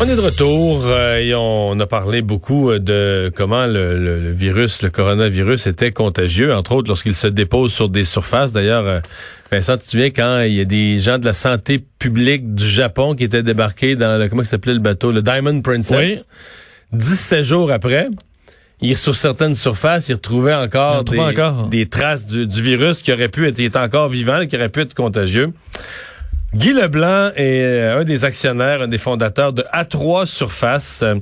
On est de retour euh, et on a parlé beaucoup euh, de comment le, virus, le coronavirus était contagieux, entre autres lorsqu'il se dépose sur des surfaces. D'ailleurs, euh, Vincent, tu te souviens quand il y a des gens de la santé publique du Japon qui étaient débarqués dans le, comment s'appelait le bateau, le Diamond Princess? Oui. 17 jours après, ils, sur certaines surfaces, ils retrouvaient encore, des, encore. des, traces du, virus qui aurait pu être, il était encore vivant, qui aurait pu être contagieux. Guy Leblanc est euh, un des actionnaires, un des fondateurs de A3 Surface, euh,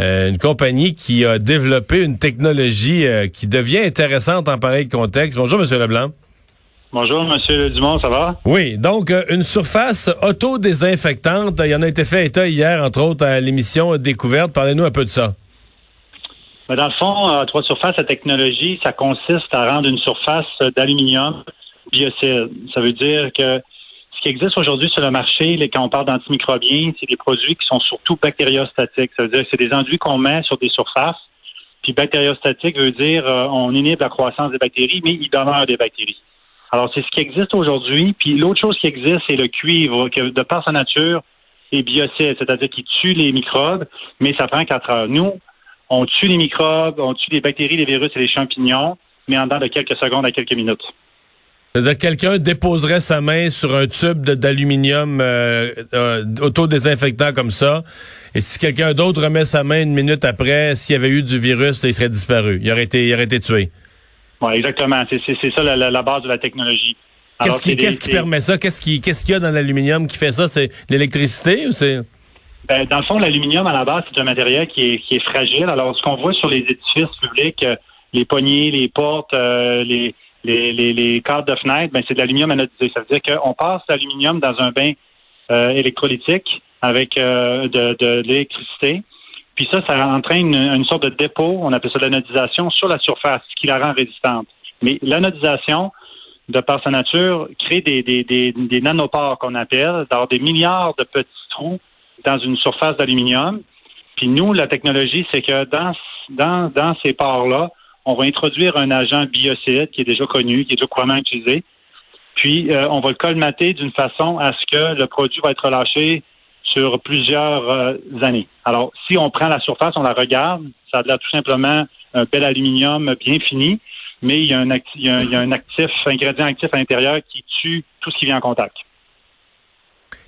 euh, une compagnie qui a développé une technologie qui devient intéressante en pareil contexte. Bonjour, Monsieur Leblanc. Bonjour, Monsieur Dumont, ça va? Oui, donc une surface auto-désinfectante. Il y en a été fait état hier, entre autres, à l'émission Découverte. Parlez-nous un peu de ça. Dans le fond, A3 Surface, la technologie, ça consiste à rendre une surface d'aluminium biocide. Ça veut dire que qui existe aujourd'hui sur le marché, quand on parle d'antimicrobiens, c'est des produits qui sont surtout bactériostatiques. Ça veut dire que c'est des enduits qu'on met sur des surfaces. Puis bactériostatique veut dire euh, on inhibe la croissance des bactéries, mais il demeure des bactéries. Alors, c'est ce qui existe aujourd'hui. Puis l'autre chose qui existe, c'est le cuivre, que de par sa nature, est biocide, c'est-à-dire qu'il tue les microbes, mais ça prend quatre heures. Nous, on tue les microbes, on tue les bactéries, les virus et les champignons, mais en dedans de quelques secondes à quelques minutes. C'est-à-dire quelqu'un déposerait sa main sur un tube d'aluminium euh, euh, autodésinfectant comme ça, et si quelqu'un d'autre remet sa main une minute après, s'il y avait eu du virus, il serait disparu. Il aurait été, il aurait été tué. Oui, exactement. C'est ça la, base de la technologie. Qu'est-ce qui, qui, permet ça? Qu'est-ce qu'il y a dans l'aluminium qui fait ça? C'est l'électricité ou c'est... Ben, dans le fond, l'aluminium, à la base, c'est un matériel qui est, qui est fragile. Alors, ce qu'on voit sur les édifices publics, euh, les poignées, les portes, euh, les, les, les, les cadres de fenêtre, ben, c'est de l'aluminium anodisé. Ça veut dire qu'on passe l'aluminium dans un bain euh, électrolytique avec euh, de, de, l'électricité. Puis ça, ça entraîne une, sorte de dépôt, on appelle ça l'anodisation, sur la surface, ce qui la rend résistante. Mais l'anodisation, de par sa nature, crée des, des, des, des nanopores qu'on appelle, dans des milliards de petits trous dans une surface d'aluminium. Puis nous, la technologie, c'est que dans, dans, dans ces pores-là, on va introduire un agent biocide qui est déjà connu, qui est déjà couramment utilisé. Puis, euh, on va le colmater d'une façon à ce que le produit va être relâché sur plusieurs euh, années. Alors, si on prend la surface, on la regarde, ça a l'air tout simplement un bel aluminium bien fini, mais il y a un, actif, il y a un, actif, ingrédient actif à l'intérieur qui tue tout ce qui vient en contact.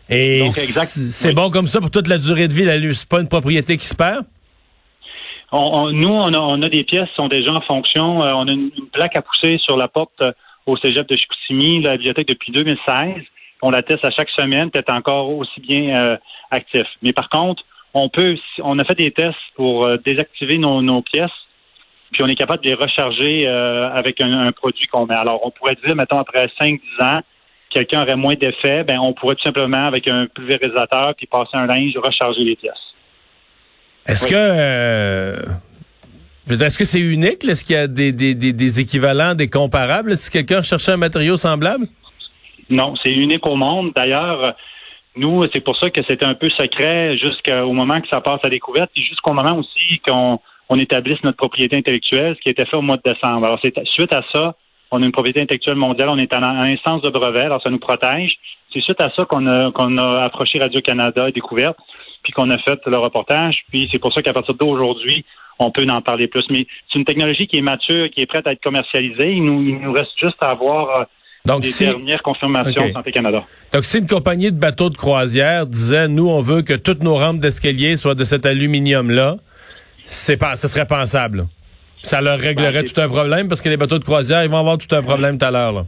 Et c'est bon comme ça pour toute la durée de vie, la c'est pas une propriété qui se perd? Nous, on a, des pièces qui sont déjà en fonction. Euh, on a une, plaque à pousser sur la porte euh, au cégep de Chicoutimi, la bibliothèque depuis 2016. On la teste à chaque semaine, peut-être encore aussi bien euh, actif. Mais par contre, on peut, on a fait des tests pour désactiver nos, pièces, puis on est capable de les recharger avec un, produit qu'on met. Alors, on pourrait dire, mettons, après 5-10 ans, quelqu'un aurait moins d'effet, ben on pourrait tout simplement, avec un pulvérisateur, puis passer un linge, recharger les pièces. Est-ce que euh, est-ce que c'est unique? Est-ce qu'il y a des, des, des, équivalents, des comparables? Est-ce que quelqu'un cherchait un matériau semblable? Non, c'est unique au monde. D'ailleurs, nous, c'est pour ça que c'était un peu secret jusqu'au moment que ça passe à découverte, et jusqu'au moment aussi qu'on on établisse notre propriété intellectuelle, ce qui a été fait au mois de décembre. Alors, c'est suite à ça, on a une propriété intellectuelle mondiale, on est en, instance de brevet, alors ça nous protège. C'est suite à ça qu'on a, qu'on a approché Radio-Canada et Découverte puis qu'on a fait le reportage. Puis c'est pour ça qu'à partir d'aujourd'hui, on peut en parler plus. Mais c'est une technologie qui est mature, qui est prête à être commercialisée. Il nous, il nous reste juste à avoir euh, donc, les dernières confirmations Santé Canada. Donc, si une compagnie de bateaux de croisière disait, nous, on veut que toutes nos rampes d'escalier soient de cet aluminium-là, c'est pas, ce serait pensable. Ça leur réglerait ben, tout un problème parce que les bateaux de croisière, ils vont avoir tout un problème tout à l'heure.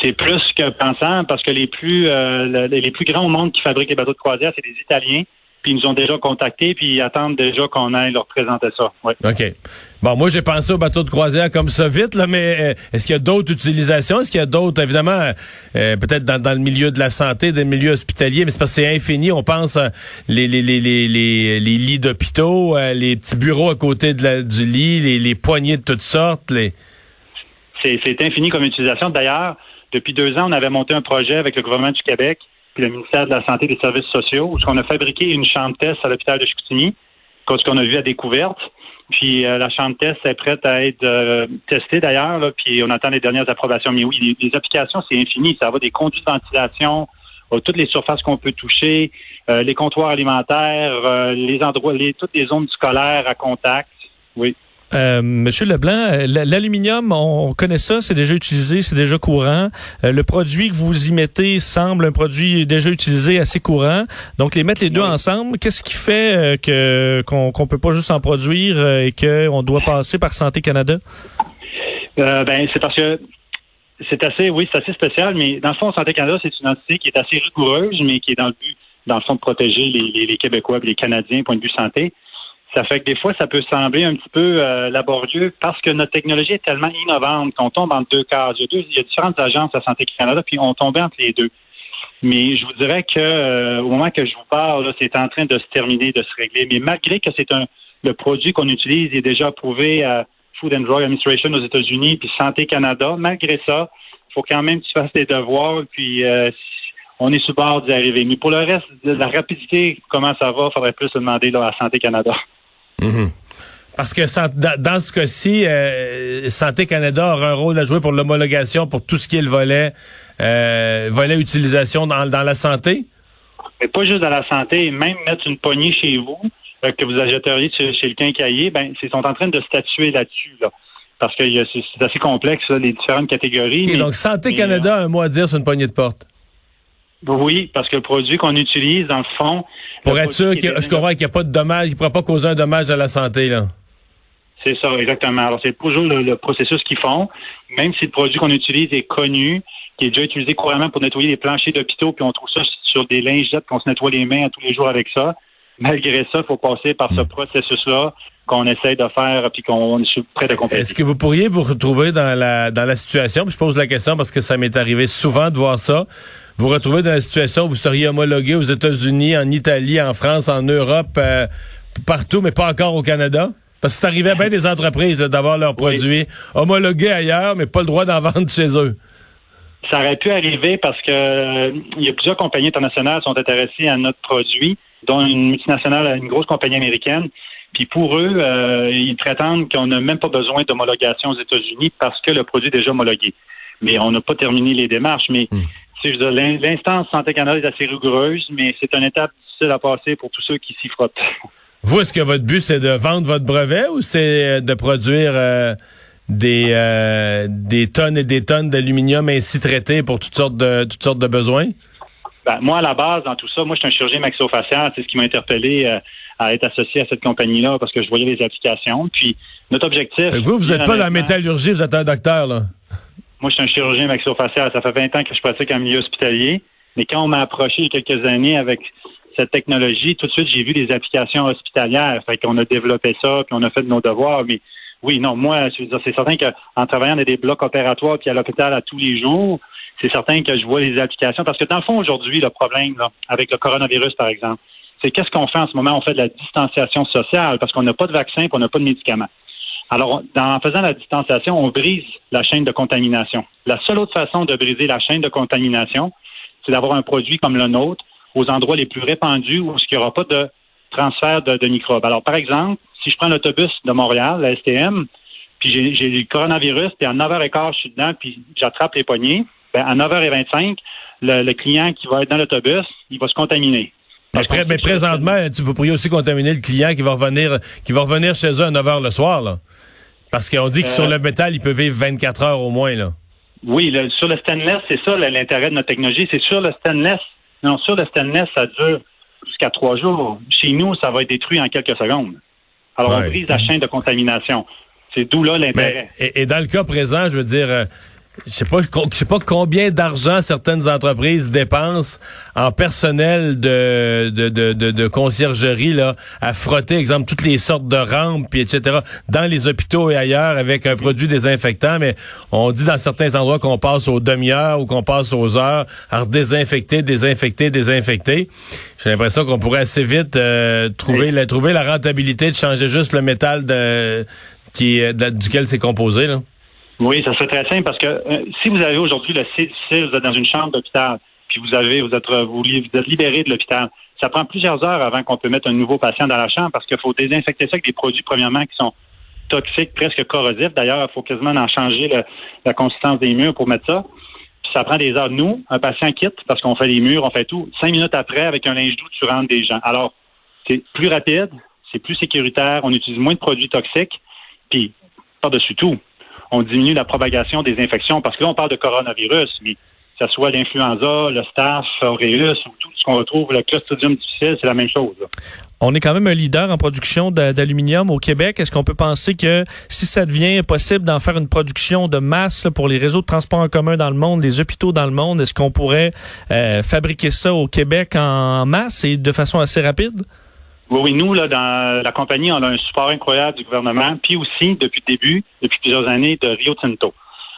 C'est plus que pensable parce que les plus euh, les plus grands au monde qui fabriquent les bateaux de croisière, c'est des Italiens puis ils nous ont déjà contactés, puis ils attendent déjà qu'on aille leur présenter ça. OK. Bon, moi, j'ai pensé au bateau de croisière comme ça vite, là, mais euh, est-ce qu'il y a d'autres utilisations? Est-ce qu'il y a d'autres, évidemment, euh, peut-être dans, le milieu de la santé, des milieux hospitaliers, mais c'est parce que c'est infini. On pense les, les, les, les, les, lits d'hôpitaux, euh, les petits bureaux à côté de la, du lit, les, les poignées de toutes sortes. Les... C'est infini comme utilisation. D'ailleurs, depuis deux ans, on avait monté un projet avec le gouvernement du Québec puis le ministère de la Santé et des Services sociaux, où on a fabriqué une chambre test à l'hôpital de Chicoutimi, ce qu'on a vu à découverte. Puis euh, la chambre test est prête à être euh, testée d'ailleurs, puis on attend les dernières approbations. Mais oui, les, applications, c'est infini. Ça va des conduits de ventilation, toutes les surfaces qu'on peut toucher, euh, les comptoirs alimentaires, les endroits, les, toutes les zones scolaires à contact. Oui. Euh, Monsieur Leblanc, l'aluminium, on connaît ça, c'est déjà utilisé, c'est déjà courant. Euh, le produit que vous y mettez semble un produit déjà utilisé, assez courant. Donc, les mettre les deux ensemble, qu'est-ce qui fait euh, que qu'on qu'on peut pas juste en produire et qu'on doit passer par Santé Canada? ben, c'est parce que c'est assez, oui, c'est assez spécial, mais dans le fond, Santé Canada, c'est une entité qui est assez rigoureuse, mais qui est dans le but, dans le fond, de protéger les, les Québécois et les Canadiens, point de vue santé. Ça fait que des fois, ça peut sembler un petit peu euh, laborieux parce que notre technologie est tellement innovante qu'on tombe entre deux cases. Il y a, deux, il y a différentes agences à Santé Canada, puis on tombait entre les deux. Mais je vous dirais que euh, au moment que je vous parle, c'est en train de se terminer, de se régler. Mais malgré que c'est un le produit qu'on utilise est déjà approuvé à Food and Drug Administration aux États-Unis, puis Santé Canada, malgré ça, il faut quand même que tu fasses des devoirs, puis euh, on est sous bord d'y arriver. Mais pour le reste, la rapidité, comment ça va, il faudrait plus se demander là, à Santé Canada. Mhm. Parce que dans ce cas-ci, euh, Santé Canada aura un rôle à jouer pour l'homologation pour tout ce qui est le volet, euh, volet utilisation dans, la santé? Mais pas juste dans la santé, même mettre une poignée chez vous euh, que vous achèteriez chez, le quincailler, ben, ils sont en train de statuer là-dessus. parce que c'est assez complexe, les différentes catégories. donc Santé Canada a un mot à dire sur une poignée de porte. Oui, parce que le produit qu'on utilise, dans le fond. Pour être sûr qu'il n'y a pas de dommage, il ne pourra pas causer un dommage à la santé, là. C'est ça, exactement. Alors, c'est toujours le, processus qu'ils font. Même si le produit qu'on utilise est connu, qui est déjà utilisé couramment pour nettoyer les planchers d'hôpitaux, puis on trouve ça sur des lingettes, qu'on se nettoie les mains tous les jours avec ça. Malgré ça, il faut passer par ce hmm. processus-là qu'on essaie de faire puis qu'on est prêt de compléter. Est-ce que vous pourriez vous retrouver dans la dans la situation, puis je pose la question parce que ça m'est arrivé souvent de voir ça, vous retrouvez dans la situation où vous seriez homologué aux États-Unis, en Italie, en France, en Europe, euh, partout, mais pas encore au Canada? Parce que c'est arrivé à bien des entreprises d'avoir leurs produits homologués ailleurs, mais pas le droit d'en vendre chez eux. Ça aurait pu arriver parce que euh, il y a plusieurs compagnies internationales qui sont intéressées à notre produit, dont une multinationale, une grosse compagnie américaine. Puis pour eux, euh, ils prétendent qu'on n'a même pas besoin d'homologation aux États-Unis parce que le produit est déjà homologué. Mais on n'a pas terminé les démarches. Mais hmm. L'instance Santé Canada est assez rigoureuse, mais c'est une étape difficile à passer pour tous ceux qui s'y frottent. Vous, est-ce que votre but, c'est de vendre votre brevet ou c'est euh, de produire euh, des, euh, des tonnes et des tonnes d'aluminium ainsi traités pour toutes sortes de, toutes sortes de besoins? Ben, moi, à la base, dans tout ça, moi, je suis un chirurgien maxillofacial. C'est ce qui m'a interpellé à être associé à cette compagnie-là parce que je voyais les applications. Puis, notre objectif... Vous, vous n'êtes pas dans la métallurgie, vous êtes un docteur, là. Moi, je suis un chirurgien maxillofacial. Ça fait 20 ans que je pratique en milieu hospitalier. Mais quand on m'a approché il y a quelques années avec cette technologie, tout de suite, j'ai vu des applications hospitalières. Fait qu'on a développé ça, puis on a fait de nos devoirs. Mais oui, non, moi, c'est certain qu'en travaillant dans des blocs opératoires puis à l'hôpital à tous les jours, c'est certain que je vois les applications. Parce que dans le fond, aujourd'hui, le problème, avec le coronavirus, par exemple, c'est qu'est-ce qu'on fait en ce moment? On fait de la distanciation sociale parce qu'on n'a pas de vaccin et on n'a pas de médicaments. Alors, en faisant la distanciation, on brise la chaîne de contamination. La seule autre façon de briser la chaîne de contamination, c'est d'avoir un produit comme le nôtre aux endroits les plus répandus où il n'y aura pas de transfert de, microbes. Alors, par exemple, si je prends l'autobus de Montréal, la STM, puis j'ai le coronavirus, puis à 9h15, je suis dedans, puis j'attrape les poignées, ben, à 9h25, le, client qui va être dans l'autobus, il va se contaminer. Mais, présentement, vous pourriez aussi contaminer le client qui va revenir, qui va revenir chez eux à 9 h le soir, là. Parce qu'on dit que sur le euh, métal, il peut vivre 24 heures au moins, là. Oui, sur le stainless, c'est ça l'intérêt de notre technologie. C'est sur le stainless. Non, sur le stainless, ça dure jusqu'à trois jours. Chez nous, ça va être détruit en quelques secondes. Alors, on brise la chaîne de contamination. C'est d'où là l'intérêt. Et, dans le cas présent, je veux dire, euh, je sais pas, je sais pas combien d'argent certaines entreprises dépensent en personnel de, de, de, de, conciergerie là, à frotter, exemple, toutes les sortes de rampes, puis etc., dans les hôpitaux et ailleurs avec un produit désinfectant, mais on dit dans certains endroits qu'on passe aux demi-heures ou qu'on passe aux heures à désinfecter, désinfecter, désinfecter. J'ai l'impression qu'on pourrait assez vite euh, trouver, la, trouver la rentabilité de changer juste le métal de, qui, duquel c'est composé. Là. Oui, ça serait très simple parce que euh, si vous avez aujourd'hui le C difficile, vous êtes dans une chambre d'hôpital, puis vous avez, vous êtes, vous, vous êtes libéré de l'hôpital. Ça prend plusieurs heures avant qu'on peut mettre un nouveau patient dans la chambre parce qu'il faut désinfecter ça avec des produits, premièrement, qui sont toxiques, presque corrosifs. D'ailleurs, il faut quasiment en changer la consistance des murs pour mettre ça. Puis ça prend des heures. Nous, un patient quitte parce qu'on fait les murs, on fait tout. Cinq minutes après, avec un linge doux, tu rentres des gens. Alors, c'est plus rapide, c'est plus sécuritaire, on utilise moins de produits toxiques, puis par-dessus tout, on diminue la propagation des infections parce que là, on parle de coronavirus, mais que ce soit l'influenza, le staph aureus ou tout ce qu'on retrouve, le clostridium difficile, c'est la même chose. On est quand même un leader en production d'aluminium au Québec. Est-ce qu'on peut penser que si ça devient possible d'en faire une production de masse pour les réseaux de transport en commun dans le monde, les hôpitaux dans le monde, est-ce qu'on pourrait euh, fabriquer ça au Québec en masse et de façon assez rapide? Oui, oui, nous, là, dans la compagnie, on a un support incroyable du gouvernement, puis aussi, depuis le début, depuis plusieurs années, de Rio Tinto.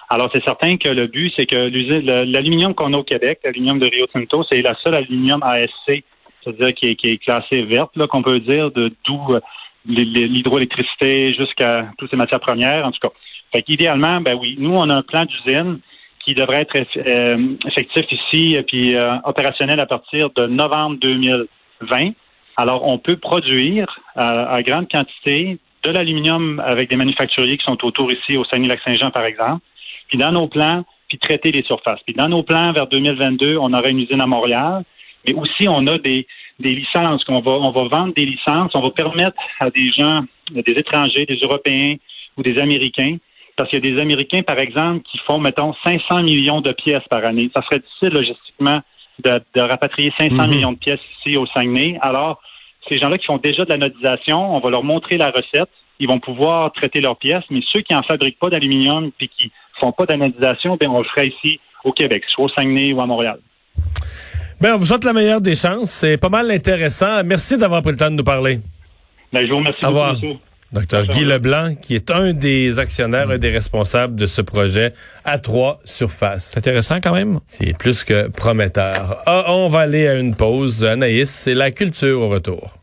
Alors, c'est certain que le but, c'est que l'aluminium qu'on a au Québec, l'aluminium de Rio Tinto, c'est la seule aluminium ASC, c'est-à-dire qui est, qui est classée verte, qu'on peut dire, de d'où euh, l'hydroélectricité jusqu'à toutes ces matières premières, en tout cas. Fait qu'idéalement, ben oui, nous, on a un plan d'usine qui devrait être euh, effectif ici, puis euh, opérationnel à partir de novembre 2020. Alors, on peut produire à grande quantité de l'aluminium avec des manufacturiers qui sont autour ici au Saguenay-Lac-Saint-Jean, par exemple, puis dans nos plans, puis traiter les surfaces. Puis dans nos plans, vers 2022, on aura une usine à Montréal, mais aussi on a des, des licences qu'on va, on va vendre des licences, on va permettre à des gens, des étrangers, des Européens ou des Américains, parce qu'il y a des Américains, par exemple, qui font, mettons, 500 millions de pièces par année. Ça serait difficile logistiquement de, de rapatrier 500 mhm. millions de pièces ici au Saguenay. Alors, ces gens-là qui font déjà de la nodisation, on va leur montrer la recette. Ils vont pouvoir traiter leurs pièces, mais ceux qui en fabriquent pas d'aluminium puis qui font pas d'anodisation, ben on le ferait ici au Québec, soit au Saguenay ou à Montréal. Ben, on vous souhaite la meilleure des chances. C'est pas mal intéressant. Merci d'avoir pris le temps de nous parler. Ben, je vous remercie beaucoup, Docteur Guy Leblanc, qui est un des actionnaires, un des responsables de ce projet à trois surfaces. C'est intéressant quand même. C'est plus que prometteur. Ah, on va aller à une pause. Anaïs, c'est la culture au retour.